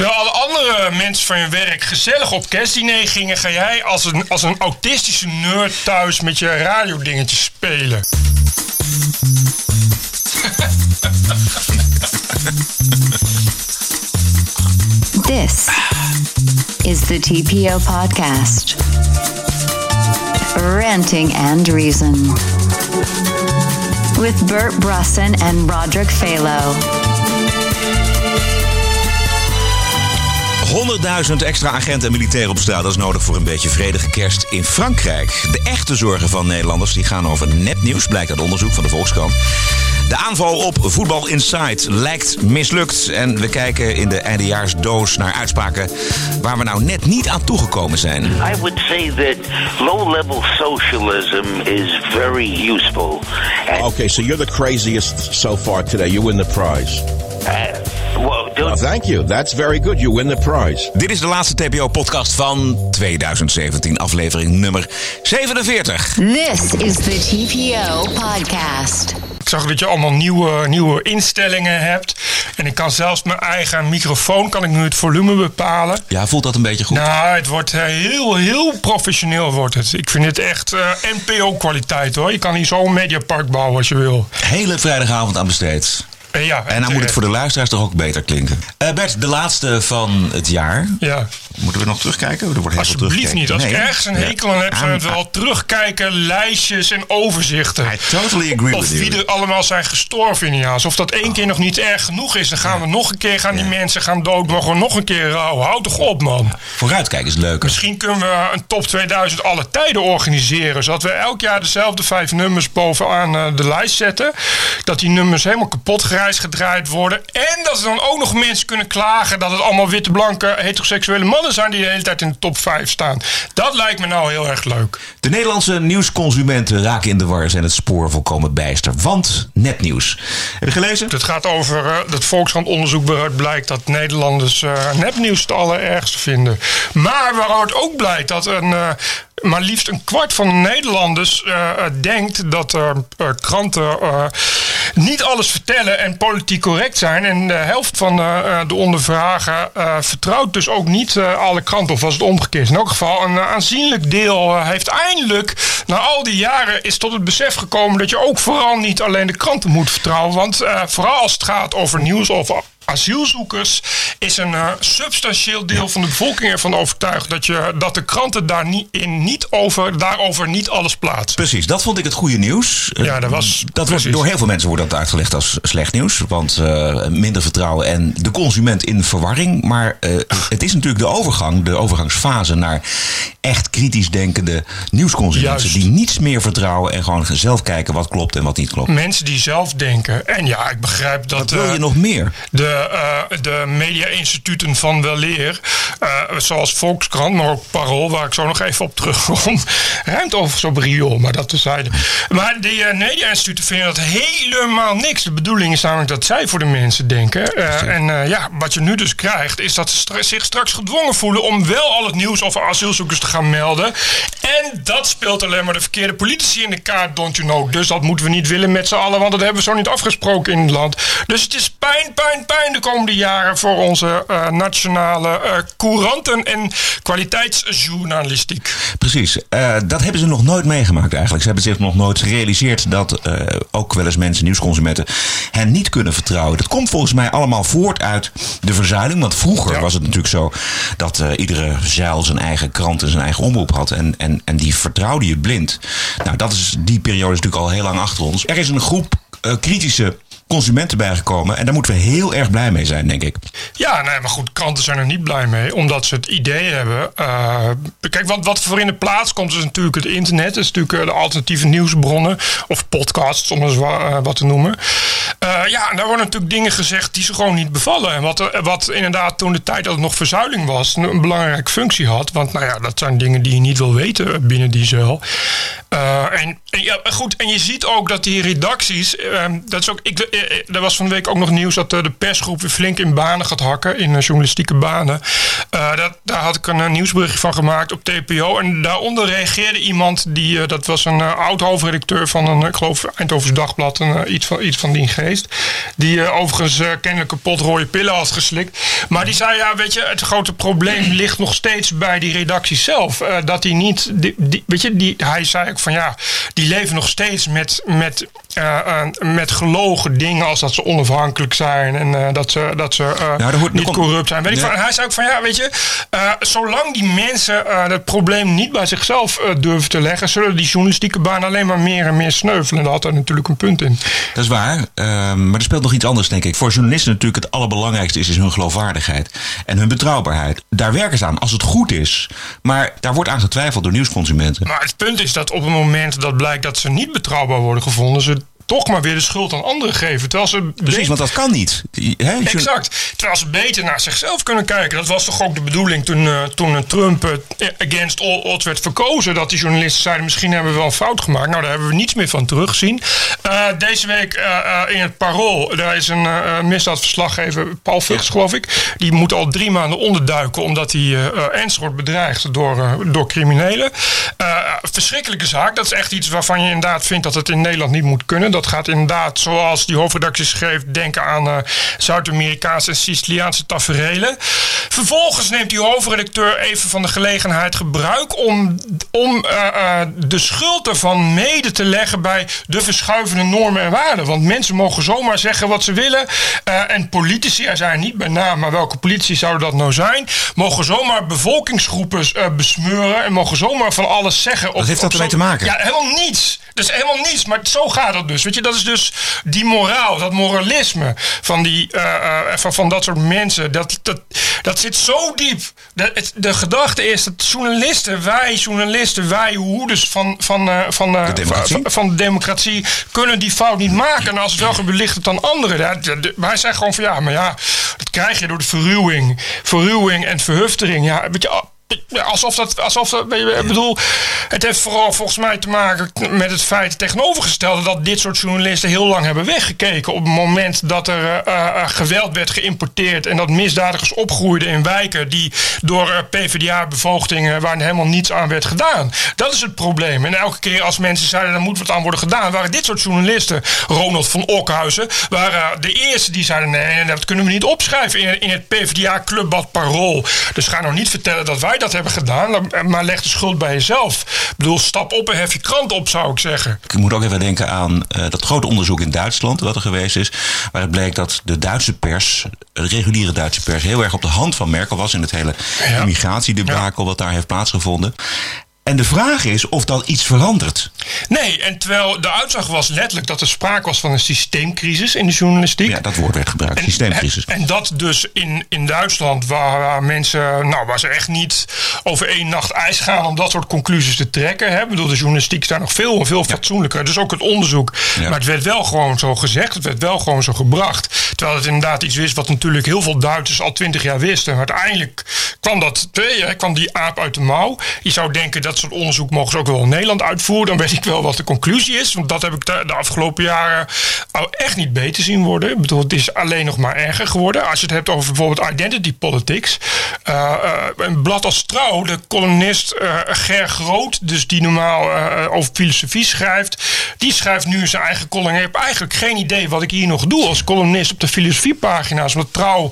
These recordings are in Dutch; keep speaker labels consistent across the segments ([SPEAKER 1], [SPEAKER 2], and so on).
[SPEAKER 1] Terwijl alle andere mensen van je werk gezellig op kerstdiner gingen, ga jij als een, als een autistische nerd thuis met je radiodingetjes spelen.
[SPEAKER 2] This is the TPO podcast. Ranting and Reason. With Bert Brusson and Roderick Phalo.
[SPEAKER 3] 100.000 extra agenten en militairen op straat. Dat is nodig voor een beetje vredige kerst in Frankrijk. De echte zorgen van Nederlanders die gaan over nepnieuws, blijkt uit onderzoek van de Volkskrant. De aanval op Voetbal Insight lijkt mislukt. En we kijken in de eindejaarsdoos naar uitspraken waar we nou net niet aan toegekomen zijn.
[SPEAKER 4] I would say that low-level socialism is very useful. And,
[SPEAKER 5] Okay, so you're the craziest so far today. You win the prize.
[SPEAKER 4] uh,
[SPEAKER 5] Oh, thank you. That's very good. You win the prize.
[SPEAKER 3] Dit is de laatste TPO-podcast van 2017, aflevering nummer 47.
[SPEAKER 2] This is the TPO podcast.
[SPEAKER 1] Ik zag dat je allemaal nieuwe, nieuwe instellingen hebt. En ik kan zelfs mijn eigen microfoon, kan ik nu het volume bepalen.
[SPEAKER 3] Ja, voelt dat een beetje goed?
[SPEAKER 1] Nou, het wordt eh, heel, heel professioneel wordt het. Ik vind het echt eh, NPO-kwaliteit hoor. Je kan hier zo'n mediapark bouwen als je wil.
[SPEAKER 3] Hele vrijdagavond aan besteed.
[SPEAKER 1] En ja,
[SPEAKER 3] En dan moet het voor de luisteraars toch ook beter klinken. Eh, Bert, de laatste van het jaar.
[SPEAKER 1] Ja,
[SPEAKER 3] Moeten we nog terugkijken? Er wordt
[SPEAKER 1] alsjeblieft niet. Als ik ergens een hekel aan heb, zijn het wel terugkijken, lijstjes en overzichten.
[SPEAKER 3] I totally agree
[SPEAKER 1] Of
[SPEAKER 3] with you.
[SPEAKER 1] wie er allemaal zijn gestorven in een jaar. Alsof dat één keer nog niet erg genoeg is. Dan gaan we nog een keer, gaan die mensen gaan dood. Mogen we nog een keer rouwen. Houd toch op, man.
[SPEAKER 3] Vooruitkijken is leuker.
[SPEAKER 1] Misschien kunnen we een top 2000 alle tijden organiseren. Zodat we elk jaar dezelfde vijf nummers bovenaan eh, de lijst zetten. Dat die nummers helemaal kapot grijs gedraaid worden. En dat er dan ook nog mensen kunnen klagen dat het allemaal witte, blanke, heteroseksuele mannen zijn die de hele tijd in de top 5 staan. Dat lijkt me nou heel erg leuk.
[SPEAKER 3] De Nederlandse nieuwsconsumenten raken in de war en het spoor volkomen bijster. Want nepnieuws. Heb je gelezen?
[SPEAKER 1] Het gaat over uh, dat Volkskrant onderzoek waaruit blijkt dat Nederlanders uh, nepnieuws het allerergste vinden. Maar waaruit ook blijkt dat een, uh, maar liefst een kwart van de Nederlanders uh, denkt dat uh, kranten niet alles vertellen en politiek correct zijn. En de helft van de, de ondervragen vertrouwt dus ook niet alle kranten, of was het omgekeerd. In elk geval, een aanzienlijk deel heeft eindelijk, na al die jaren, is tot het besef gekomen dat je ook vooral niet alleen de kranten moet vertrouwen. Want vooral als het gaat over nieuws of asielzoekers is een uh, substantieel deel van de bevolking ervan overtuigd dat, je, dat de kranten daar niet, in niet over, daarover niet alles plaatsen.
[SPEAKER 3] Precies, dat vond ik het goede nieuws.
[SPEAKER 1] Ja, dat was.
[SPEAKER 3] Dat wordt door heel veel mensen wordt dat uitgelegd als slecht nieuws. Want uh, minder vertrouwen en de consument in verwarring. Maar uh, het is natuurlijk de overgang, de overgangsfase naar echt kritisch denkende nieuwsconsumenten.
[SPEAKER 1] Juist.
[SPEAKER 3] Die niets meer vertrouwen en gewoon zelf kijken wat klopt en wat niet klopt.
[SPEAKER 1] Mensen die zelf denken. En ja, ik begrijp dat.
[SPEAKER 3] Wat wil je nog meer?
[SPEAKER 1] De, uh, de media-instituten van weleer, uh, zoals Volkskrant, maar ook Parool, waar ik zo nog even op terugkom, ruimt over zo'n riool, maar dat tezijde. Maar die media-instituten vinden dat helemaal niks. De bedoeling is namelijk dat zij voor de mensen denken. en ja, wat je nu dus krijgt, is dat ze zich straks gedwongen voelen om wel al het nieuws over asielzoekers te gaan melden. En dat speelt alleen maar de verkeerde politici in de kaart, don't you know. Dus dat moeten we niet willen met z'n allen, want dat hebben we zo niet afgesproken in het land. Dus het is pijn, pijn, pijn de komende jaren voor onze uh, nationale uh, couranten en kwaliteitsjournalistiek.
[SPEAKER 3] Precies, uh, dat hebben ze nog nooit meegemaakt eigenlijk. Ze hebben zich nog nooit gerealiseerd dat ook wel eens mensen, nieuwsconsumenten, hen niet kunnen vertrouwen. Dat komt volgens mij allemaal voort uit de verzuiling. Want vroeger ja. was het natuurlijk zo dat iedere zeil zijn eigen krant en zijn eigen omroep had. En, en, en die vertrouwde je blind. Nou, dat is, die periode is natuurlijk al heel lang achter ons. Er is een groep kritische consumenten bijgekomen. En daar moeten we heel erg blij mee zijn, denk ik.
[SPEAKER 1] Ja, nee, maar goed, kranten zijn er niet blij mee. Omdat ze het idee hebben. Uh, kijk, wat, wat voor in de plaats komt, is natuurlijk het internet. Is natuurlijk de alternatieve nieuwsbronnen. Of podcasts, om eens uh, wat te noemen. Ja, en daar worden natuurlijk dingen gezegd die ze gewoon niet bevallen. En wat, wat inderdaad toen de tijd dat het nog verzuiling was, een belangrijke functie had. Want nou ja, dat zijn dingen die je niet wil weten binnen die zeil. en, en ja, goed, en je ziet ook dat die redacties. dat is ook. Ik, er was van de week ook nog nieuws dat de persgroep weer flink in banen gaat hakken, in journalistieke banen. Eh, dat, daar had ik een eh, nieuwsberichtje van gemaakt op TPO. En daaronder reageerde iemand, die, eh, dat was een eh, oud hoofdredacteur van een, ik geloof, Eindhovens Dagblad, eh, iets, van, iets van die geest. Die eh, overigens eh, kennelijk een pot rode pillen had geslikt. Maar die zei, ja, weet je, het grote probleem ligt nog steeds bij die redactie zelf. Eh, dat die niet, die, weet je, die, hij zei ook van ja, die leven nog steeds met, met, eh, eh, met gelogen dingen als dat ze onafhankelijk zijn en eh, dat ze, dat ze eh,
[SPEAKER 3] daar hoort-
[SPEAKER 1] niet
[SPEAKER 3] komt-
[SPEAKER 1] corrupt zijn. Weet ik van, hij zei ook van ja, weet je, eh, zolang die mensen eh het probleem niet bij zichzelf eh, durven te leggen, zullen die journalistieke baan alleen maar meer en meer sneuvelen. En daar had hij natuurlijk een punt in.
[SPEAKER 3] Dat is waar. Ehm, maar er speelt nog iets anders, denk ik. Voor journalisten natuurlijk het allerbelangrijkste is, is hun geloofwaardigheid. En hun betrouwbaarheid. Daar werken ze aan als het goed is. Maar daar wordt aan getwijfeld door nieuwsconsumenten.
[SPEAKER 1] Maar het punt is dat op het moment dat blijkt dat ze niet betrouwbaar worden gevonden, ze toch maar weer de schuld aan anderen geven. Terwijl ze
[SPEAKER 3] Precies, want dat kan niet. Journa-
[SPEAKER 1] Exact. Terwijl ze beter naar zichzelf kunnen kijken. Dat was toch ook de bedoeling toen, eh, toen Trump eh, against all odds werd verkozen. Dat die journalisten zeiden, misschien hebben we wel een fout gemaakt. Nou, daar hebben we niets meer van teruggezien. Eh, deze week eh, eh, in het Parool, daar is een eh, misdaadverslaggever, Paul Vugts geloof ik. Die moet al drie maanden onderduiken omdat hij eh, eh, ernstig wordt bedreigd door, eh, door criminelen. Eh, verschrikkelijke zaak. Dat is echt iets waarvan je inderdaad vindt dat het in Nederland niet moet kunnen. Dat gaat inderdaad, zoals die hoofdredactie schreef, denken aan eh, Zuid-Amerikaanse en Siciliaanse taferelen. Vervolgens neemt die hoofdredacteur even van de gelegenheid gebruik om, om eh, eh, de schuld ervan mede te leggen bij de verschuivende normen en waarden. Want mensen mogen zomaar zeggen wat ze willen. en politici, er zijn niet bij naam, maar welke politici zouden dat nou zijn, mogen zomaar bevolkingsgroepen besmeuren en mogen zomaar van alles zeggen.
[SPEAKER 3] Wat heeft dat ermee te maken?
[SPEAKER 1] Ja, helemaal niets. Dat is helemaal niets, maar zo gaat het dus. Weet je, dat is dus die moraal, dat moralisme van, die, eh, eh, van, van dat soort mensen. Dat, dat, dat zit zo diep. De, het- de gedachte is dat journalisten, wij journalisten, wij hoeders van, van, eh, van,
[SPEAKER 3] De democratie?
[SPEAKER 1] van, van de democratie, kunnen die fout niet maken. En als het wel gebeurt, ligt het aan anderen. Ja, de- de- wij zeggen gewoon van ja, maar ja, dat krijg je door de verruwing. Verruwing en verhuftering. Ja, weet je, alsof dat, alsof dat, ik bedoel, het heeft vooral volgens mij te maken met het feit tegenovergestelde dat dit soort journalisten heel lang hebben weggekeken op het moment dat er eh, eh, geweld werd geïmporteerd en dat misdadigers opgroeiden in wijken die door eh, PvdA-bevoogdingen waar helemaal niets aan werd gedaan. Dat is het probleem. En elke keer als mensen zeiden er moet wat aan worden gedaan, waren dit soort journalisten, Ronald van Okhuizen, waren de eerste die zeiden nee, dat kunnen we niet opschrijven in, in het PvdA-clubbad Parool. Dus ga nou niet vertellen dat wij dat hebben gedaan, maar leg de schuld bij jezelf. Ik bedoel, stap op en hef je krant op, zou ik zeggen.
[SPEAKER 3] Ik moet ook even denken aan eh, dat grote onderzoek in Duitsland, wat er geweest is. Waar het bleek dat de Duitse pers, de reguliere Duitse pers, heel erg op de hand van Merkel was in het hele
[SPEAKER 1] Ja.
[SPEAKER 3] immigratiedebakel wat daar heeft plaatsgevonden. En de vraag is of dat iets verandert.
[SPEAKER 1] Nee, en terwijl de uitslag was letterlijk dat er sprake was van een systeemcrisis in de journalistiek.
[SPEAKER 3] Ja, dat woord werd gebruikt, systeemcrisis.
[SPEAKER 1] En, en dat dus in, in Duitsland, waar, waar mensen, nou, waar ze echt niet over één nacht ijs gaan om dat soort conclusies te trekken. Hè. Ik bedoel, de journalistiek is daar nog veel, veel fatsoenlijker. Dus ook het onderzoek.
[SPEAKER 3] Ja.
[SPEAKER 1] Maar het werd wel gewoon zo gezegd, het werd wel gewoon zo gebracht. Terwijl het inderdaad iets wist wat natuurlijk heel veel Duitsers al twintig jaar wisten. Maar uiteindelijk kwam, dat, hè, kwam die aap uit de mouw. Je zou denken dat soort onderzoek mogen ze ook wel in Nederland uitvoeren. Dan weet ik wel wat de conclusie is. Want dat heb ik de, afgelopen jaren echt niet beter zien worden. Ik bedoel, het is alleen nog maar erger geworden. Als je het hebt over bijvoorbeeld identity politics. Uh, uh, een blad als Trouw, de columnist uh, Ger Groot, dus die normaal over filosofie schrijft, die schrijft nu zijn eigen column. Ik heb eigenlijk geen idee wat ik hier nog doe als columnist op de filosofiepagina's. Want Trouw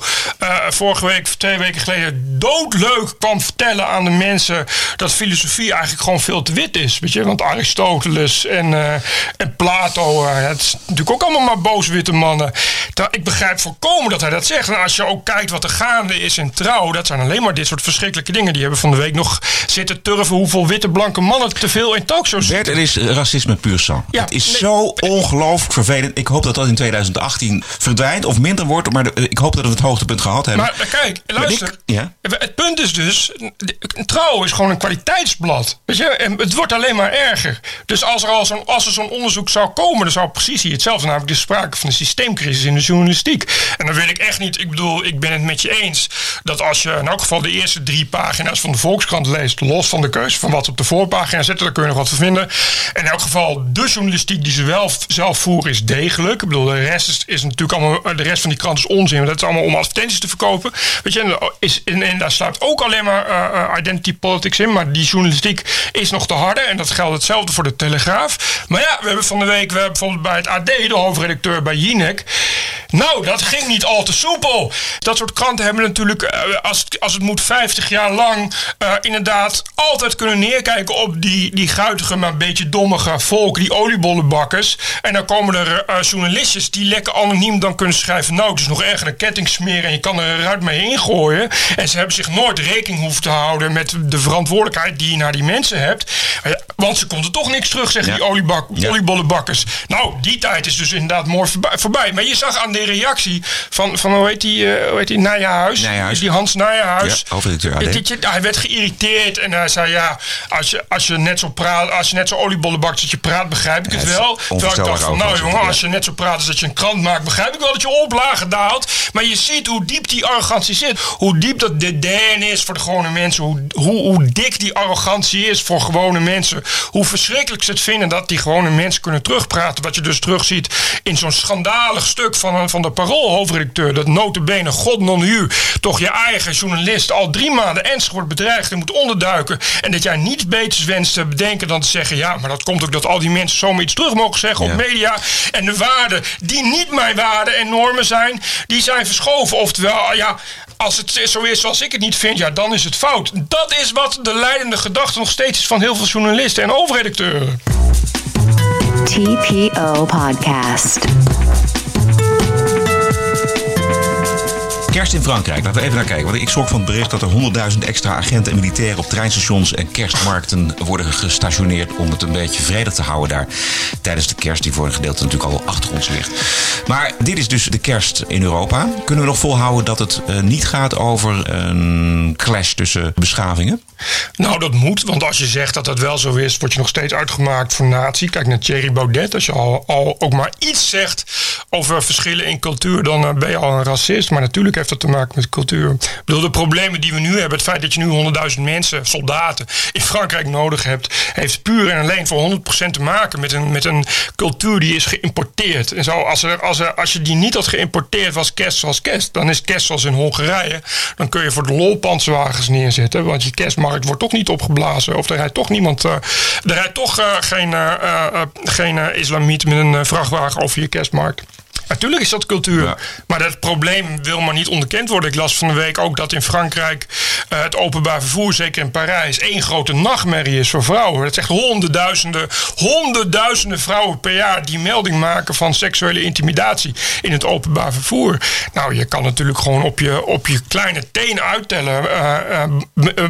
[SPEAKER 1] vorige week, twee weken geleden, doodleuk kwam vertellen aan de mensen dat filosofie eigenlijk gewoon veel te wit is. Weet je? Want Aristoteles en, uh, en Plato, uh, het is natuurlijk ook allemaal maar booswitte mannen. Daar, ik begrijp volkomen dat hij dat zegt. En als je ook kijkt wat er gaande is in Trouw, dat zijn alleen maar dit soort verschrikkelijke dingen. Die hebben van de week nog zitten turven hoeveel witte blanke mannen te veel in talkshows
[SPEAKER 3] Bert, het is racisme puur sang.
[SPEAKER 1] Ja,
[SPEAKER 3] het is
[SPEAKER 1] nee,
[SPEAKER 3] zo ongelooflijk vervelend. Ik hoop dat dat in 2018 verdwijnt of minder wordt. Maar ik hoop dat we het hoogtepunt gehad hebben.
[SPEAKER 1] Maar kijk, luister.
[SPEAKER 3] ik- ja?
[SPEAKER 1] Het punt is dus, Trouw is gewoon een kwaliteitsblad. Wat. Weet je, en het wordt alleen maar erger. Dus als er, al zo'n, als er zo'n onderzoek zou komen, dan zou precies hier hetzelfde. Namelijk de sprake van een systeemcrisis in de journalistiek. En dan wil ik echt niet, ik bedoel, ik ben het met je eens. Dat als je in elk geval de eerste drie pagina's van de Volkskrant leest, los van de keuze van wat op de voorpagina zetten, daar kun je nog wat vinden. In elk geval, de journalistiek die ze wel zelf voeren is degelijk. Ik bedoel, de rest is, natuurlijk allemaal, de rest van die krant is onzin. Dat is allemaal om advertenties te verkopen. Weet je, en, is, en, en daar sluit ook alleen maar eh, eh, identity politics in. Maar die journalistiek is nog te harde. En dat geldt hetzelfde voor de Telegraaf. Maar ja, we hebben van de week, we hebben bijvoorbeeld bij het AD, de hoofdredacteur bij Jinek. Nou, dat ging niet al te soepel. Dat soort kranten hebben natuurlijk, eh, als, het- als het moet, 50 jaar lang eh, inderdaad altijd kunnen neerkijken op die, die guitige, maar een beetje dommige volk, die oliebollenbakkers. En dan komen er eh, journalistjes die lekker anoniem dan kunnen schrijven. Nou, het is nog erger een ketting smeren en je kan er eruit mee ingooien. En ze hebben zich nooit rekening hoeven te houden met de verantwoordelijkheid die naar die mensen hebt. Eh, Want ze konden toch niks terug, zeggen
[SPEAKER 3] Ja.
[SPEAKER 1] die oliebak,
[SPEAKER 3] Ja.
[SPEAKER 1] oliebollenbakkers. Nou, die tijd is dus inderdaad mooi voorbij. Maar je zag aan de reactie van, van hoe heet die, eh, hoe heet die Nijenhuis?
[SPEAKER 3] Nijenhuis.
[SPEAKER 1] Die Hans Nijenhuis.
[SPEAKER 3] Ja,
[SPEAKER 1] je- hij werd geïrriteerd en hij zei ja, als je, als je net zo praat, als je net zo oliebollen bakt dat je praat, begrijp ik het
[SPEAKER 3] het
[SPEAKER 1] wel. Terwijl ik dacht
[SPEAKER 3] onvoorstelbaar
[SPEAKER 1] van nou jongen, als je net zo praat als dat je een krant maakt, begrijp ik wel dat je oplagen daalt. Maar je ziet hoe diep die arrogantie zit. Hoe diep dat dédain is voor de gewone mensen. Hoe, hoe, hoe dik die arrogantie is voor gewone mensen. Hoe verschrikkelijk ze het vinden dat die gewone mensen kunnen terugpraten. Wat je dus terugziet in zo'n schandalig stuk van, een- van de paroolhoofdredacteur. Dat notabene god non u toch je eigen journalist al drie maanden ernstig wordt bedreigd en moet onderduiken. En dat jij niets beters wenst te bedenken dan te zeggen... ja, maar dat komt ook dat al die mensen zomaar iets terug mogen zeggen
[SPEAKER 3] Ja.
[SPEAKER 1] op media. En de waarden die niet mijn waarden en normen zijn, die zijn verschoven. Oftewel, ja, als het zo is zoals ik het niet vind, ja, dan is het fout. Dat is wat de leidende gedachte nog steeds is van heel veel journalisten en hoofdredacteuren.
[SPEAKER 2] TPO Podcast.
[SPEAKER 3] Kerst in Frankrijk, laten we even naar kijken. Want ik schrok van het bericht dat er 100.000 extra agenten en militairen op treinstations en kerstmarkten worden gestationeerd om het een beetje vredig te houden daar tijdens de kerst, die voor een gedeelte natuurlijk al achter ons ligt. Maar dit is dus de kerst in Europa. Kunnen we nog volhouden dat het eh, niet gaat over een clash tussen beschavingen?
[SPEAKER 1] Nou, dat moet, want als je zegt dat dat wel zo is, word je nog steeds uitgemaakt voor nazi. Kijk naar Thierry Baudet. Als je al, al ook maar iets zegt over verschillen in cultuur, dan eh, ben je al een racist. Maar natuurlijk heeft dat te maken met cultuur. Ik bedoel, de problemen die we nu hebben, het feit dat je nu 100.000 mensen, soldaten, in Frankrijk nodig hebt, heeft puur en alleen voor 100% te maken met een, met een cultuur die is geïmporteerd. En zo, als, er, als, er, als je die niet had geïmporteerd, was kerst zoals kerst. Dan is kerst zoals in Hongarije. Dan kun je voor de lol panzerwagens neerzetten. Want je wordt toch niet opgeblazen. Of er rijdt toch niemand. eh, er rijdt toch eh, geen, eh, geen islamiet met een vrachtwagen over je kerstmarkt. Natuurlijk is dat cultuur.
[SPEAKER 3] Ja.
[SPEAKER 1] Maar dat probleem wil maar niet onderkend worden. Ik las van de week ook dat in Frankrijk eh, het openbaar vervoer, zeker in Parijs, één grote nachtmerrie is voor vrouwen. Is echt honderdduizenden, honderdduizenden vrouwen per jaar die melding maken van seksuele intimidatie in het openbaar vervoer. Nou, je kan natuurlijk gewoon op je, op je kleine tenen uittellen eh, eh,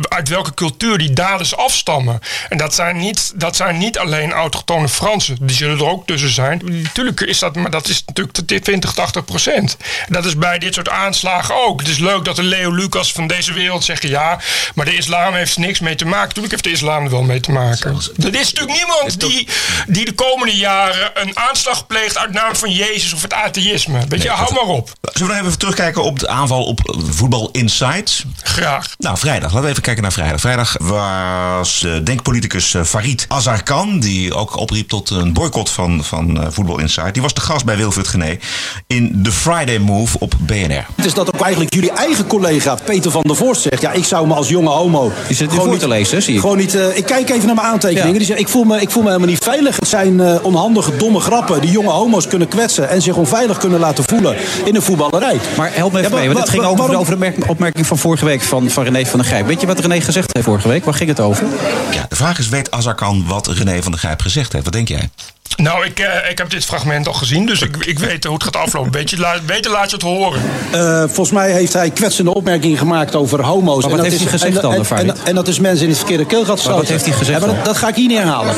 [SPEAKER 1] uit welke cultuur die daders afstammen. En dat zijn niet, dat zijn niet alleen autochtone Fransen. Die zullen er ook tussen zijn. Natuurlijk is dat, maar dat is natuurlijk 20, 80 procent. Dat is bij dit soort aanslagen ook. Het is leuk dat de Leo Lucas van deze wereld zeggen ja, maar de islam heeft er niks mee te maken. Natuurlijk heeft de islam er wel mee te maken. Er is natuurlijk niemand die, die de komende jaren een aanslag pleegt uit naam van Jezus of het atheïsme. Weet je, hou maar op.
[SPEAKER 3] Zullen we nog even terugkijken op de aanval op eh, Voetbal Insight?
[SPEAKER 1] Graag.
[SPEAKER 3] Nou, vrijdag. Laten we even kijken naar vrijdag. Vrijdag was eh, denkpoliticus eh, Farid Azarkan, die ook opriep tot een boycott van, van eh, Voetbal Insight. Die was de gast bij Wilfried Gené in The Friday Move op BNR.
[SPEAKER 6] Het is dat ook eigenlijk jullie eigen collega Peter van der Vorst zegt. Ja, ik zou me als jonge homo.
[SPEAKER 7] Die zit nu voor te lezen, zie ik.
[SPEAKER 6] Gewoon niet. eh, ik kijk even naar mijn aantekeningen.
[SPEAKER 7] Ja.
[SPEAKER 6] Die zegt, ik, voel me, ik voel me helemaal niet veilig. Het zijn eh, onhandige, domme grappen die jonge homo's kunnen kwetsen. en zich onveilig kunnen laten voelen in een voetballerij.
[SPEAKER 7] Maar help me even
[SPEAKER 6] Ja,
[SPEAKER 7] mee, want
[SPEAKER 6] wa-
[SPEAKER 7] het ging
[SPEAKER 6] wa-
[SPEAKER 7] over,
[SPEAKER 6] waarom-
[SPEAKER 7] over de merk- opmerking van vorige week van, van René van der Grijp. Weet je wat René gezegd heeft vorige week? Waar ging het over?
[SPEAKER 3] Ja, de vraag is, weet Azarkan wat René van der Grijp gezegd heeft? Wat denk jij?
[SPEAKER 1] Nou, ik, eh, ik heb dit fragment al gezien, dus ik, ik weet hoe het gaat aflopen. Beetje, la, beter laat je het horen.
[SPEAKER 6] Eh, volgens mij heeft hij kwetsende opmerkingen gemaakt over homo's.
[SPEAKER 7] Maar wat
[SPEAKER 6] dat
[SPEAKER 7] heeft
[SPEAKER 6] is,
[SPEAKER 7] hij gezegd
[SPEAKER 6] en,
[SPEAKER 7] dan,
[SPEAKER 6] en, en, en dat is mensen in het verkeerde keelgat gestoten.
[SPEAKER 7] wat heeft hij gezegd
[SPEAKER 6] Ja, maar dat, dat ga ik hier niet herhalen.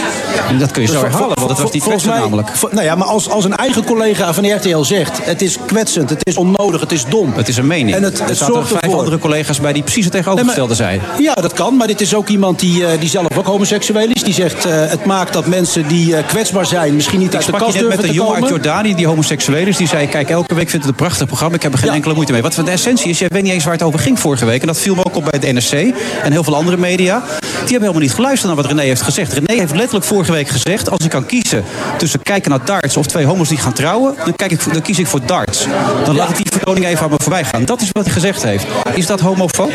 [SPEAKER 7] Dat kun je zo
[SPEAKER 6] Dus
[SPEAKER 7] herhalen,
[SPEAKER 6] vol-
[SPEAKER 7] want het was
[SPEAKER 6] volgens
[SPEAKER 7] kwetsend
[SPEAKER 6] mij-
[SPEAKER 7] namelijk.
[SPEAKER 6] vo- Nou ja, maar als, als een eigen collega van RTL zegt... het is kwetsend, het is onnodig, het is dom.
[SPEAKER 7] Het is een mening.
[SPEAKER 6] En het,
[SPEAKER 7] er
[SPEAKER 6] het
[SPEAKER 7] zaten
[SPEAKER 6] zorgt
[SPEAKER 7] vijf
[SPEAKER 6] ervoor-
[SPEAKER 7] andere collega's bij die precies het tegenovergestelde zeiden.
[SPEAKER 6] Ja, dat kan. Maar dit is ook iemand die, eh, die zelf ook homoseksueel is. Die zegt, eh, het maakt dat mensen die eh, kwetsbaar zijn... misschien niet
[SPEAKER 7] Ik
[SPEAKER 6] uit de kast durven
[SPEAKER 7] met een jongen uit. Jordanië die homoseksueel is. Die zei, kijk, elke week vind ik het een prachtig programma. Ik heb er geen
[SPEAKER 6] Ja.
[SPEAKER 7] enkele moeite mee. Wat van de essentie is, jij weet niet eens waar het over ging vorige week. En dat viel me ook op bij het NRC en heel veel andere media. Die hebben helemaal niet geluisterd naar wat René heeft gezegd. René heeft letterlijk vorige week gezegd... als ik kan kiezen tussen kijken naar darts of twee homo's die gaan trouwen... dan, kijk ik, dan kies ik voor darts. Dan laat ik die vertoning even aan me voorbij gaan. Dat is wat hij gezegd heeft. Is dat homofoob?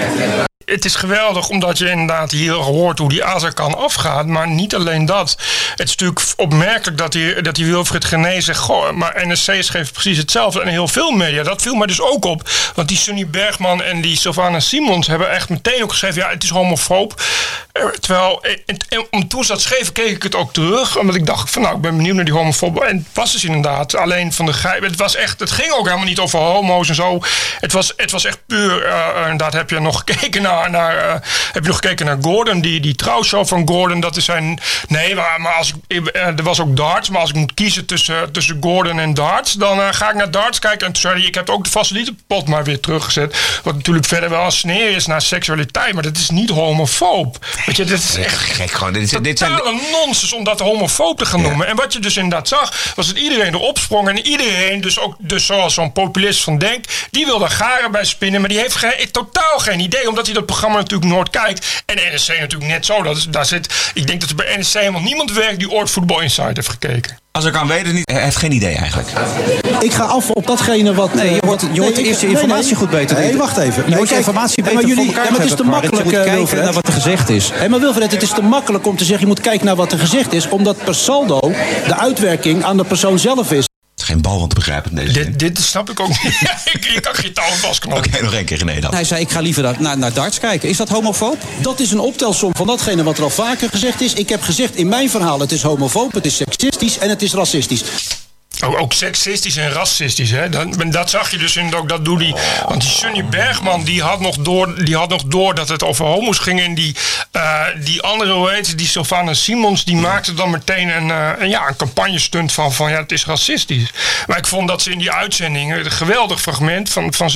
[SPEAKER 1] Het is geweldig omdat je inderdaad hier hoort hoe die Azarkan afgaat. Maar niet alleen dat. Het is natuurlijk opmerkelijk dat die, dat die Wilfried Gené zegt... Goh, maar NSC schreef precies hetzelfde. En heel veel media. Dat viel mij dus ook op. Want die Sunny Bergman en die Sylvana Simons hebben echt meteen ook geschreven... ja, het is homofoob. Terwijl, eh, en, en, toen ze dat schreven, keek ik het ook terug. Omdat ik dacht van, nou, ik ben benieuwd naar die homofoob. En het was dus inderdaad alleen van de grijp. Het was echt, het ging ook helemaal niet over homo's en zo. Het was, het was echt puur, eh, eh, inderdaad, heb je nog gekeken naar, naar eh, heb je nog gekeken naar Gordon, die, die trouwshow van Gordon. Dat is zijn, nee, maar, maar als ik, eh, er was ook darts. Maar als ik moet kiezen tussen, tussen Gordon en darts, dan eh, ga ik naar darts kijken. En toen zei hij, ik heb ook de facilietenpot maar weer teruggezet. Wat natuurlijk verder wel een sneer is naar seksualiteit. Maar dat is niet homofoob. Weet je, dit is echt
[SPEAKER 3] Gek gewoon. Dit, is- dit zijn,
[SPEAKER 1] nonsens om dat homofoob te gaan noemen. En wat je dus inderdaad zag, was dat iedereen erop sprong. En iedereen, dus ook dus zoals zo'n populist van Denk, die wil daar garen bij spinnen. Maar die heeft geen, totaal geen idee, omdat hij dat programma natuurlijk nooit kijkt. En NSC natuurlijk net zo. Dat is, daar zit, ik denk dat er bij NSC helemaal niemand werkt die ooit Football Insight heeft gekeken.
[SPEAKER 3] als ik kan weten, niet, hij heeft geen idee eigenlijk.
[SPEAKER 6] Ik ga af op datgene wat...
[SPEAKER 7] Nee, je
[SPEAKER 6] eh,
[SPEAKER 7] hoort- je hoort
[SPEAKER 6] nee,
[SPEAKER 7] eerst
[SPEAKER 6] ik-
[SPEAKER 7] je informatie
[SPEAKER 6] nee,
[SPEAKER 7] goed beter
[SPEAKER 6] Nee,
[SPEAKER 7] weten.
[SPEAKER 6] wacht even.
[SPEAKER 7] Je
[SPEAKER 6] kijk,
[SPEAKER 7] informatie beter
[SPEAKER 6] maar
[SPEAKER 7] voor
[SPEAKER 6] jullie,
[SPEAKER 7] elkaar
[SPEAKER 6] ja, maar het is te makkelijk, eh,
[SPEAKER 7] kijken
[SPEAKER 6] Wilfred.
[SPEAKER 7] naar wat er gezegd is.
[SPEAKER 6] Hé, maar Wilfred, het is te makkelijk om te zeggen... je moet kijken naar wat er gezegd is... omdat per saldo de uitwerking aan de persoon zelf is.
[SPEAKER 3] Geen bal van te begrijpen in deze zin.
[SPEAKER 1] Dit, dit snap ik ook niet. ik, ik kan geen touw vastknopen.
[SPEAKER 3] Oké, nog één keer René dan.
[SPEAKER 7] Hij zei, ik ga liever naar, naar, naar darts kijken. Is dat homofoob?
[SPEAKER 6] Dat is een optelsom van datgene wat er al vaker gezegd is. Ik heb gezegd in mijn verhaal... het is homofoob, het is seksistisch en het is racistisch.
[SPEAKER 1] Ook, ook seksistisch en racistisch. Hè? Dat, zag je dus in ook, dat doet die. Want die Sunny Bergman die had, nog door, die had nog door dat het over homo's ging. En die, eh, die andere, hoe heet die Sylvana Simons, die maakte dan meteen een, een, ja, een campagnestunt van, van ja, het is racistisch. Maar ik vond dat ze in die uitzending een geweldig fragment van, van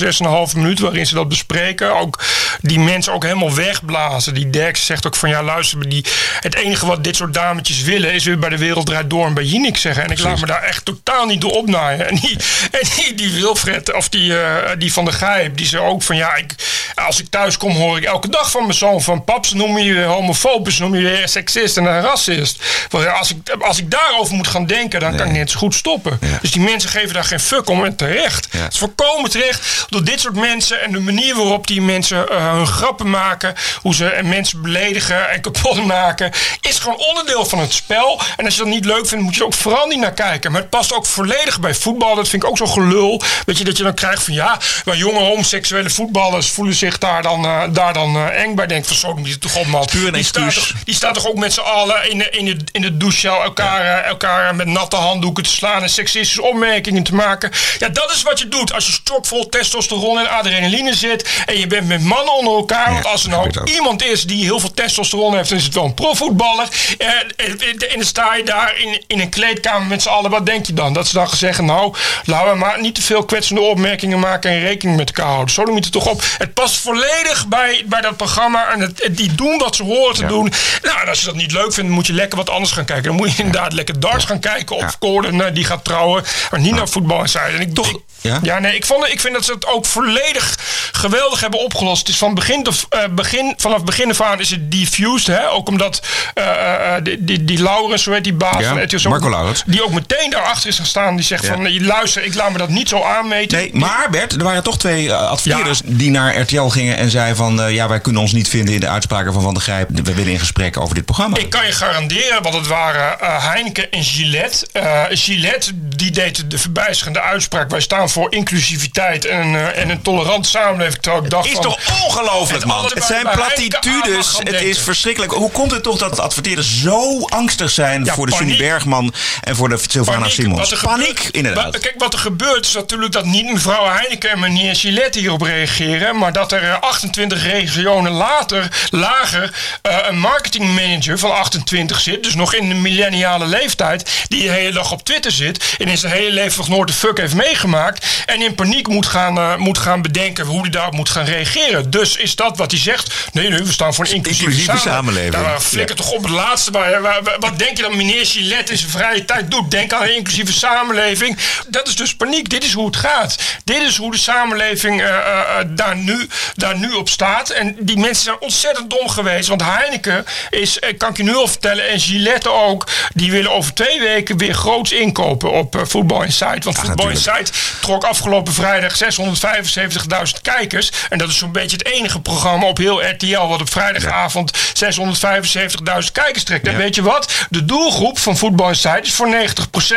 [SPEAKER 1] 6,5 minuten waarin ze dat bespreken. Ook die mensen ook helemaal wegblazen. Die Derks zegt ook van ja, luister, die, het enige wat dit soort dametjes willen is weer bij de wereld draait door en bij Jinek zeggen. En ik laat me daar echt totaal niet door opnaaien. En die, en die, die Wilfred, of die, eh, die van de Gijp, die zei ook van ja, ik, als ik thuis kom hoor ik elke dag van mijn zoon van paps noem je weer homofobisch, noem je weer seksist en een racist. Want als, ik, als ik daarover moet gaan denken, dan kan ik net zo goed stoppen. Dus die mensen geven daar geen fuck om en terecht.
[SPEAKER 3] Ja.
[SPEAKER 1] Het is volkomen terecht door dit soort mensen en de manier waarop die mensen eh, hun grappen maken, hoe ze mensen beledigen en kapot maken, is gewoon onderdeel van het spel. En als je dat niet leuk vindt, moet je er ook vooral niet naar kijken. Maar het past ook volledig bij voetbal. Dat vind ik ook zo gelul. Weet je, dat je dan krijgt van ja, maar jonge homoseksuele voetballers voelen zich daar dan, eh, daar dan eh, eng bij. Denk van zo, je toch op man.
[SPEAKER 3] Puur een
[SPEAKER 1] die, staat toch, die staat toch ook met z'n allen in de, in de, in de douche elkaar, eh, elkaar met natte handdoeken te slaan en seksistische opmerkingen te maken. Ja, dat is wat je doet als je stokvol testosteron en adrenaline zit en je bent met mannen onder elkaar. Want als er nou iemand is die heel veel testosteron heeft, dan is het wel een profvoetballer. Eh, en, en dan sta je daar in, in een kleedkamer met z'n allen. Wat denk je dan? Dat ze dan zeggen, nou, laten we maar niet te veel kwetsende opmerkingen maken en rekening met elkaar houden. Zo moet het toch op. Het past volledig bij, bij dat programma en het, die doen wat ze horen te doen. Nou, en als je dat niet leuk vindt, moet je lekker wat anders gaan kijken. Dan moet je inderdaad lekker darts gaan kijken of Gordon, eh, die gaat trouwen. Maar niet naar voetbal en zijde. En ik toch,
[SPEAKER 3] Ja?
[SPEAKER 1] ja, nee, ik, vond, ik vind dat ze het ook volledig geweldig hebben opgelost. Het is van begin, tot, eh, begin vanaf begin af aan is het diffused. Hè? Ook omdat eh, eh, die, die, die Laurens, hoe heet die baas
[SPEAKER 3] Ja,
[SPEAKER 1] van RTL,
[SPEAKER 3] Marco Laurens.
[SPEAKER 1] Die ook meteen daarachter is gestaan. Die zegt
[SPEAKER 3] Ja.
[SPEAKER 1] van, luister, ik laat me dat niet zo aanmeten.
[SPEAKER 3] Nee, maar Bert, er waren toch twee adverteerders die naar RTL gingen en zeiden van... ja, wij kunnen ons niet vinden in de uitspraken van Van der Grijp. We willen in gesprek over dit programma.
[SPEAKER 1] Ik kan je garanderen, want het waren Heineken en Gillette. Gillette die deed de verbijsterende uitspraak. Wij staan voor inclusiviteit en, eh, en een tolerant samenleving. Terwijl ik dacht
[SPEAKER 3] is
[SPEAKER 1] van,
[SPEAKER 3] toch ongelooflijk,
[SPEAKER 1] Het
[SPEAKER 3] man? Het zijn platitudes. Het is verschrikkelijk. Hoe komt het toch dat adverteerders zo angstig zijn
[SPEAKER 1] Ja,
[SPEAKER 3] voor de Sunny
[SPEAKER 1] paniek.
[SPEAKER 3] Bergman en voor de Sylvana
[SPEAKER 1] Paniek,
[SPEAKER 3] Simons?
[SPEAKER 1] wat er
[SPEAKER 3] Paniek,
[SPEAKER 1] gebeurt-
[SPEAKER 3] inderdaad.
[SPEAKER 1] wa- Kijk, wat er gebeurt is natuurlijk dat niet mevrouw Heineken en meneer Gillette hierop reageren. Maar dat er eh, 28 regionen later, lager eh, een marketingmanager van 28 zit. Dus nog in de millenniale leeftijd. Die de hele dag op Twitter zit. En in zijn hele leven nog nooit de fuck heeft meegemaakt. En in paniek moet gaan, eh, moet gaan bedenken hoe hij daarop moet gaan reageren. Dus is dat wat hij zegt? Nee, nee, we staan voor een inclusieve,
[SPEAKER 3] Inclusieve samenleving.
[SPEAKER 1] Nou, flikker toch op het laatste. Maar, waar- waar- wat denk je dat meneer Gillette in zijn vrije tijd doet? Denk aan een inclusieve samenleving. Dat is dus paniek. Dit is hoe het gaat. Dit is hoe de samenleving eh, eh, eh, daar, nu, daar nu op staat. En die mensen zijn ontzettend dom geweest. Want Heineken is, eh, kan ik je nu al vertellen, en Gillette ook, die willen over twee weken weer groots inkopen op eh, Football Insight. Want Football
[SPEAKER 3] natuurlijk.
[SPEAKER 1] Insight trok afgelopen vrijdag 675.000 kijkers. En dat is zo'n beetje het enige programma op heel RTL wat op vrijdagavond 675.000 kijkers trekt. En weet je wat? De doelgroep van Football Insight is voor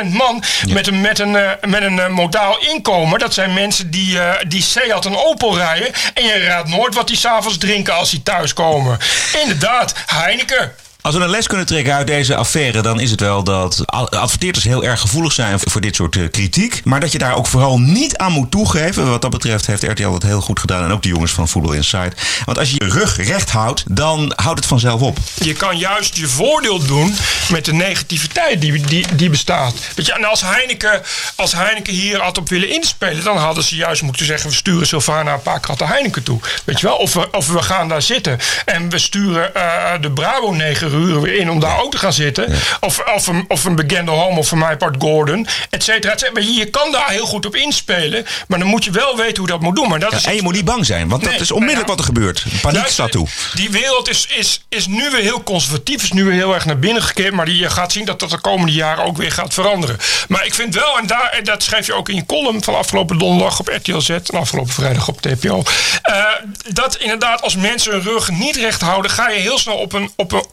[SPEAKER 1] 90% man met een, met een, eh, met een eh, modaal inkomen. Dat zijn mensen die, eh, die Seat en Opel rijden. En je raadt nooit wat die s'avonds drinken als die thuiskomen. Inderdaad, Heineken.
[SPEAKER 3] Als we een les kunnen trekken uit deze affaire, dan is het wel dat adverteerders heel erg gevoelig zijn voor dit soort eh, kritiek. Maar dat je daar ook vooral niet aan moet toegeven. Wat dat betreft heeft RTL dat heel goed gedaan. En ook de jongens van Football Insight. Want als je je rug recht houdt, dan houdt het vanzelf op.
[SPEAKER 1] Je kan juist je voordeel doen met de negativiteit die, die, die bestaat. Weet je, en als Heineken, als Heineken hier had op willen inspelen, dan hadden ze juist moeten zeggen: we sturen Sylvana een paar kratten Heineken toe. Weet je wel? Of we, of we gaan daar zitten en we sturen eh, de Bravo 9 huren weer in om daar ook te gaan zitten. Of, of, een, of een bekende homo, of voor mij part Gordon, et cetera. je, je kan daar heel goed op inspelen, maar dan moet je wel weten hoe dat moet doen. Maar dat
[SPEAKER 3] Ja,
[SPEAKER 1] is
[SPEAKER 3] en je moet niet bang zijn, want dat is onmiddellijk
[SPEAKER 1] maar
[SPEAKER 3] wat er gebeurt. Paniek staat toe.
[SPEAKER 1] Die wereld is, is, is nu weer heel conservatief, is nu weer heel erg naar binnen gekeerd. Maar die, je gaat zien dat dat de komende jaren ook weer gaat veranderen. Maar ik vind wel, en, daar, en dat schreef je ook in je column van afgelopen donderdag op RTL Z en afgelopen vrijdag op TPO. eh, dat inderdaad als mensen hun rug niet recht houden, ga je heel snel op een. Op een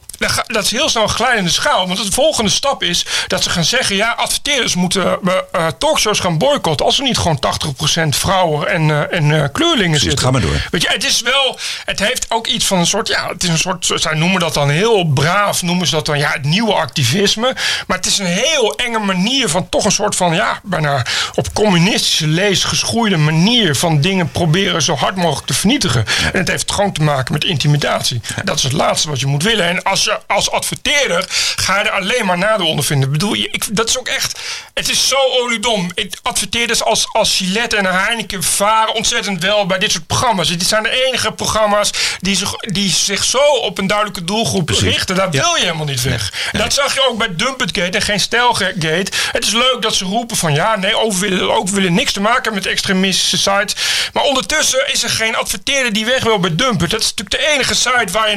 [SPEAKER 1] dat is heel snel een glijdende schaal. Want de volgende stap is dat ze gaan zeggen: ja, adverteerders moeten eh, eh, talkshows gaan boycotten. Als er niet gewoon 80% vrouwen en, eh, en kleurlingen zitten.
[SPEAKER 3] ga maar door.
[SPEAKER 1] Weet je, het is wel, het heeft ook iets van een soort, ja, het is een soort, zij noemen dat dan heel braaf, noemen ze dat dan, ja, het nieuwe activisme. Maar het is een heel enge manier van toch een soort van, ja, bijna op communistische lees geschoeide manier van dingen proberen zo hard mogelijk te vernietigen. En het heeft gewoon te maken met intimidatie. Dat is het laatste wat je moet willen. En als je als adverteerder ga je er alleen maar nadeel onder vinden. Ik bedoel, je- ik, dat is ook echt, het is zo oliedom. Ik- Adverteerders als, als Gillette en Heineken varen ontzettend wel bij dit soort programma's. Dit zijn de enige programma's die zich, die zich zo op een duidelijke doelgroep richten. Daar wil je helemaal niet weg. Dat zag je ook bij Dumpetgate en geen Stijlgate. Het is leuk dat ze roepen van ja, nee, over willen, ook willen niks te maken met extremistische sites. Maar ondertussen is er geen adverteerder die weg wil bij Dumpet. Dat is natuurlijk de enige site waar je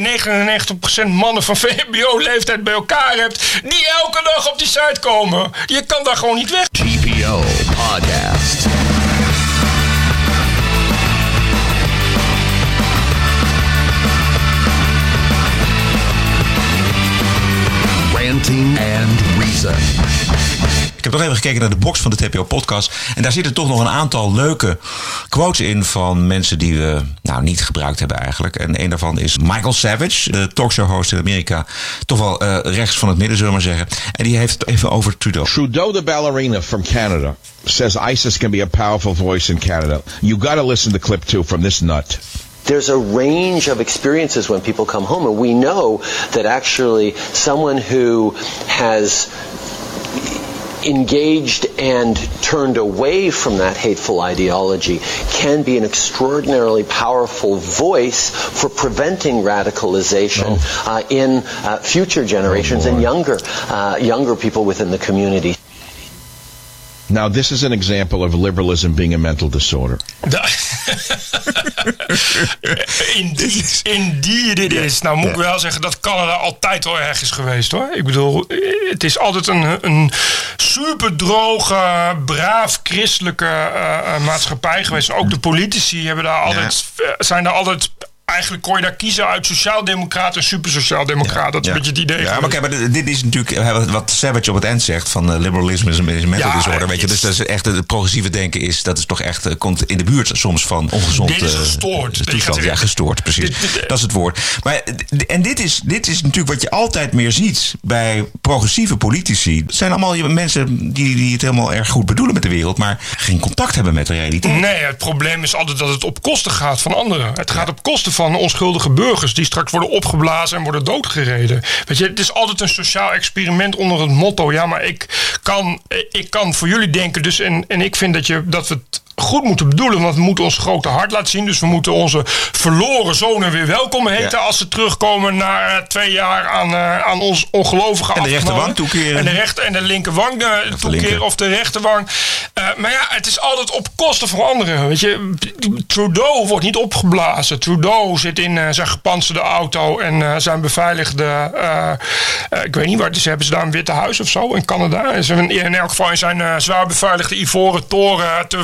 [SPEAKER 1] 99% mannen van VMBO-leeftijd bij elkaar hebt. Die elke dag op die site komen. Je kan daar gewoon niet weg.
[SPEAKER 8] TPO Podcast. Ranting and Reason.
[SPEAKER 3] Nog even gekeken naar de box van de TPO podcast. En daar zitten toch nog een aantal leuke quotes in van mensen die we nou niet gebruikt hebben eigenlijk. En een daarvan is Michael Savage, de talkshow host in Amerika. Toch wel eh, rechts van het midden zullen we maar zeggen. En die heeft het even over Trudeau.
[SPEAKER 5] Trudeau, the ballerina from Canada, says ISIS can be a powerful voice in Canada. You got to listen to the clip too from this nut.
[SPEAKER 9] There's a range of experiences when people come home, and we know that actually someone who has engaged and turned away from that hateful ideology can be an extraordinarily powerful voice for preventing radicalization uh, in uh, future generations and younger uh, younger people within the community.
[SPEAKER 5] Now, this is an example of liberalism being a mental disorder.
[SPEAKER 1] Da- Indeed, indeed it is. Nou moet ik wel zeggen dat Canada altijd wel erg is geweest hoor. Ik bedoel, het is altijd een, een super droge, braaf christelijke eh, eh, maatschappij geweest. Ook de politici hebben daar altijd, eh, zijn daar altijd eigenlijk kon je daar kiezen uit sociaaldemocraat en super-sociaaldemocraat. Dat is een beetje het idee.
[SPEAKER 3] Ja, maar kijk, maar dit is natuurlijk eh, wat Savage op het eind zegt van uh, liberalisme is een mental
[SPEAKER 1] Ja,
[SPEAKER 3] disorder. Weet je? Dus dat is echt het progressieve denken is, dat is toch echt, eh, komt in de buurt soms van ongezond.
[SPEAKER 1] Dit is
[SPEAKER 3] eh,
[SPEAKER 1] gestoord.
[SPEAKER 3] toestand. Ja, gestoord, precies.
[SPEAKER 1] Dit- dit-
[SPEAKER 3] dat is het woord. Maar, eh, en dit is, dit is natuurlijk wat je altijd meer ziet bij progressieve politici. Het zijn allemaal mensen die, die het helemaal erg goed bedoelen met de wereld, maar geen contact hebben met de realiteit.
[SPEAKER 1] Nee, het probleem is altijd dat het op kosten gaat van anderen. Het gaat op kosten van onschuldige burgers die straks worden opgeblazen en worden doodgereden. Weet je, het is altijd een sociaal experiment onder het motto. Ja, maar ik kan, ik kan voor jullie denken. Dus en, en ik vind dat, je, dat we het goed moeten bedoelen. Want we moeten ons grote hart laten zien. Dus we moeten onze verloren zonen weer welkom heten.
[SPEAKER 3] Ja.
[SPEAKER 1] Als ze terugkomen na eh, twee jaar aan, eh, aan ons ongelovige
[SPEAKER 3] En de rechterwang toekeren.
[SPEAKER 1] En de, rechter, en de linkerwang eh, toekeren.
[SPEAKER 3] linker.
[SPEAKER 1] Of de rechterwang. Maar ja, het is altijd op kosten van anderen. Weet je, Trudeau wordt niet opgeblazen. Trudeau zit in zijn gepantserde auto en zijn beveiligde. ik weet niet waar is. Hebben ze daar een witte huis of zo in Canada? Ze hebben in elk geval in zijn zwaar beveiligde ivoren toren te,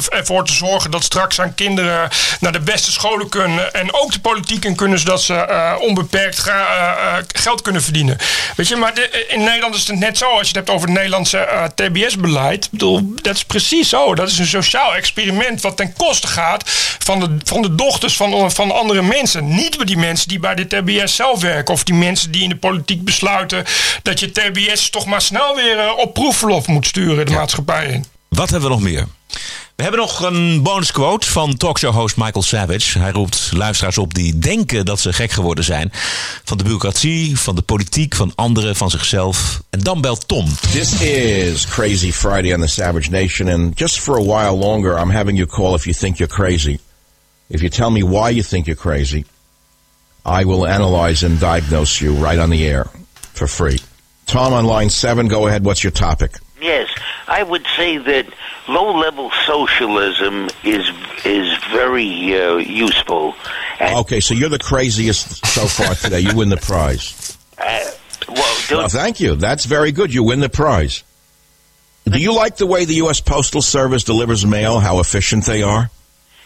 [SPEAKER 1] te zorgen dat straks zijn kinderen naar de beste scholen kunnen. En ook de politiek in kunnen, zodat ze eh, onbeperkt ga- eh, eh, geld kunnen verdienen. Weet je, maar de- in Nederland is het net zo. Als je het hebt over het Nederlandse TBS-beleid. Ik bedoel, dat is precies zo. Dat is een sociaal experiment wat ten koste gaat van de, van de dochters van, van andere mensen. Niet bij die mensen die bij de TBS zelf werken. Of die mensen die in de politiek besluiten dat je TBS toch maar snel weer op proefverlof moet sturen de maatschappij in.
[SPEAKER 10] Wat hebben we nog meer? We hebben nog een bonusquote van talkshow-host Michael Savage. Hij roept luisteraars op die denken dat ze gek geworden zijn. Van de bureaucratie, van de politiek, van anderen, van zichzelf. En dan belt Tom.
[SPEAKER 5] This is Crazy Friday on the Savage Nation, and just for a while longer, I'm having you call if you think you're crazy. If you tell me why you think you're crazy, I will analyze and diagnose you right on the air for free. Tom on line seven, go ahead. What's your topic?
[SPEAKER 4] Yes, I would say that low-level socialism is is very uh, useful. And,
[SPEAKER 5] Okay, so you're the craziest so far today. You win the prize.
[SPEAKER 4] uh, well, don't,
[SPEAKER 5] Well, thank you. That's very good. You win the prize. Do you like the way the U.S. Postal Service delivers mail, how efficient they are?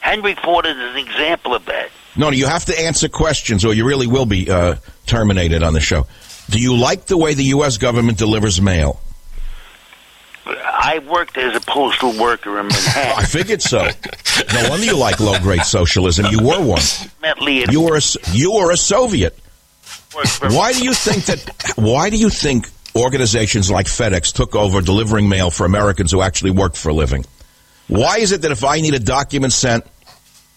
[SPEAKER 4] Henry Ford is an example of that.
[SPEAKER 5] No, you have to answer questions or you really will be uh, terminated on the show. Do you like the way the U.S. government delivers mail?
[SPEAKER 4] I worked as a postal worker in Manhattan.
[SPEAKER 5] I figured so. No wonder you like low grade socialism. You were one. You were a, you were a Soviet. Why do you think that? Why do you think organizations like FedEx took over delivering mail for Americans who actually work for a living? Why is it that if I need a document sent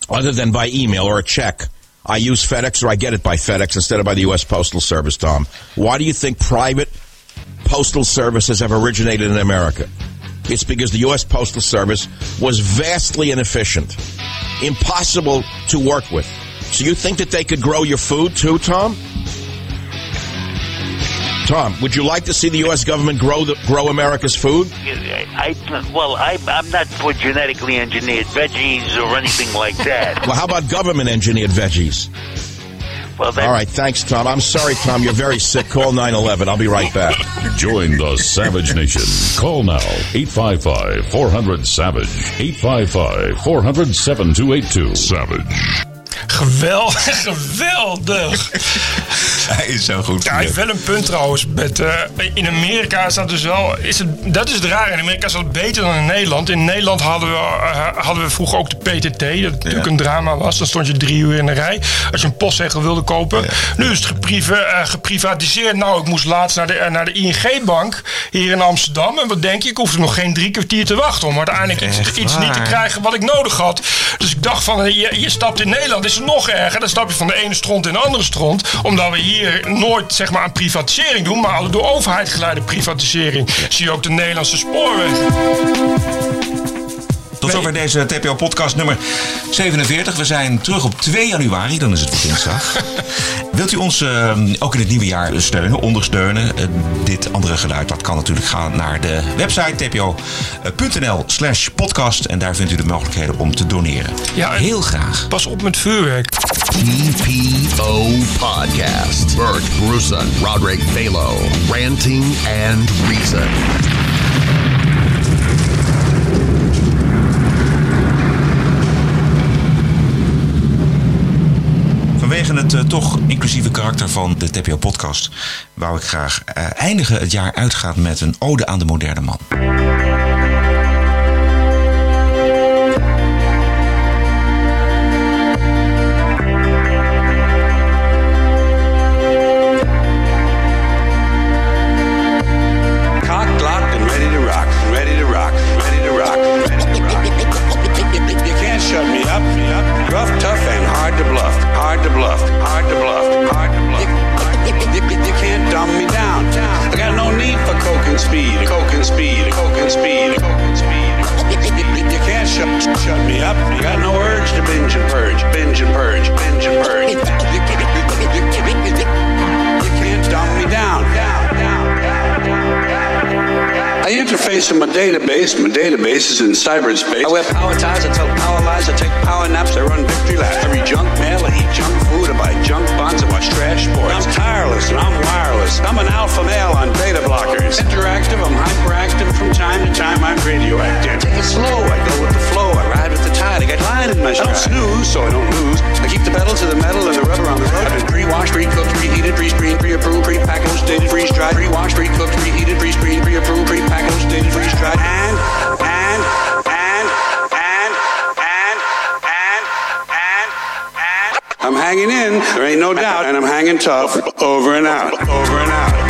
[SPEAKER 5] other than by email or a check, I use FedEx or I get it by FedEx instead of by the U.S. Postal Service, Tom? Why do you think private postal services have originated in America? It's because the U.S. Postal Service was vastly inefficient, impossible to work with. So you think that they could grow your food too, Tom? Tom, would you like to see the U.S. government grow the, grow America's food?
[SPEAKER 4] I, well, I, I'm not for genetically engineered veggies or anything like that.
[SPEAKER 5] Well, how about government engineered veggies?
[SPEAKER 4] Well, that,
[SPEAKER 5] All right, thanks, Tom. I'm sorry, Tom. You're very sick. Call 911. I'll be right back.
[SPEAKER 11] Join the Savage Nation. Call now 855 400 Savage. 855 400 7282. Savage.
[SPEAKER 1] Geweldig, geweldig.
[SPEAKER 3] Hij is zo goed.
[SPEAKER 1] Ja, hij heeft wel een punt trouwens. Met, eh, in Amerika is dat dus wel. Is het, dat is het raar. In Amerika is dat beter dan in Nederland. In Nederland hadden we, eh, hadden we vroeger ook de PTT. Dat natuurlijk een drama was. Dan stond je drie uur in de rij. Als je een postzegel wilde kopen. Nu is het eh, geprivatiseerd. Nou, ik moest laatst naar de, naar de ING-bank hier in Amsterdam. En wat denk je? Ik hoefde nog geen drie kwartier te wachten om uiteindelijk iets,
[SPEAKER 3] Echt
[SPEAKER 1] iets niet te krijgen wat ik nodig had. Dus ik dacht van, je, je stapt in Nederland, is het nog erger. Dan stap je van de ene stront in de andere stront. Omdat we hier nooit zeg maar, aan privatisering doen, maar alle door overheid geleide privatisering. Zie je ook de Nederlandse spoorwegen.
[SPEAKER 3] Tot zover deze TPO-podcast nummer 47. We zijn terug op 2 januari, dan is het dinsdag. Wilt u ons eh, ook in het nieuwe jaar steunen, ondersteunen? Eh, dit andere geluid, dat kan natuurlijk gaan naar de website tpo.nl slash podcast. En daar vindt u de mogelijkheden om te doneren.
[SPEAKER 1] Ja,
[SPEAKER 3] Heel graag.
[SPEAKER 1] Pas op met vuurwerk.
[SPEAKER 8] TPO Podcast. Bert Bruson, Roderick Balo, Ranting and Reason.
[SPEAKER 3] Vanwege het eh, toch inclusieve karakter van de TPO-podcast... wou ik graag eh, eindigen het jaar uitgaat met een ode aan de moderne man.
[SPEAKER 12] Database. My database is in cyberspace. I wear power ties, I tell power lies, I take power naps, I run victory laps. I read junk mail, I eat junk food, I buy junk bonds, I watch trash sports. I'm tireless and I'm wireless. I'm an alpha male on beta blockers. Interactive, I'm hyperactive. From time to time, I'm radioactive. Take it slow, I go with the flow. I ride with the tide. I got line in my stride. I don't snooze, so I don't lose. I keep the pedal to the metal and the rubber on the road. I've been pre-washed, pre-cooked, preheated, pre-screened, pre-approved, pre-packaged, dated, freeze-dried. Pre-washed, pre-cooked, preheated, pre-screened, pre-approved, pre-packaged, dated, And, and, and, and, and, and, and. I'm hanging in, there ain't no doubt, and I'm hanging tough. Over and out, over and out,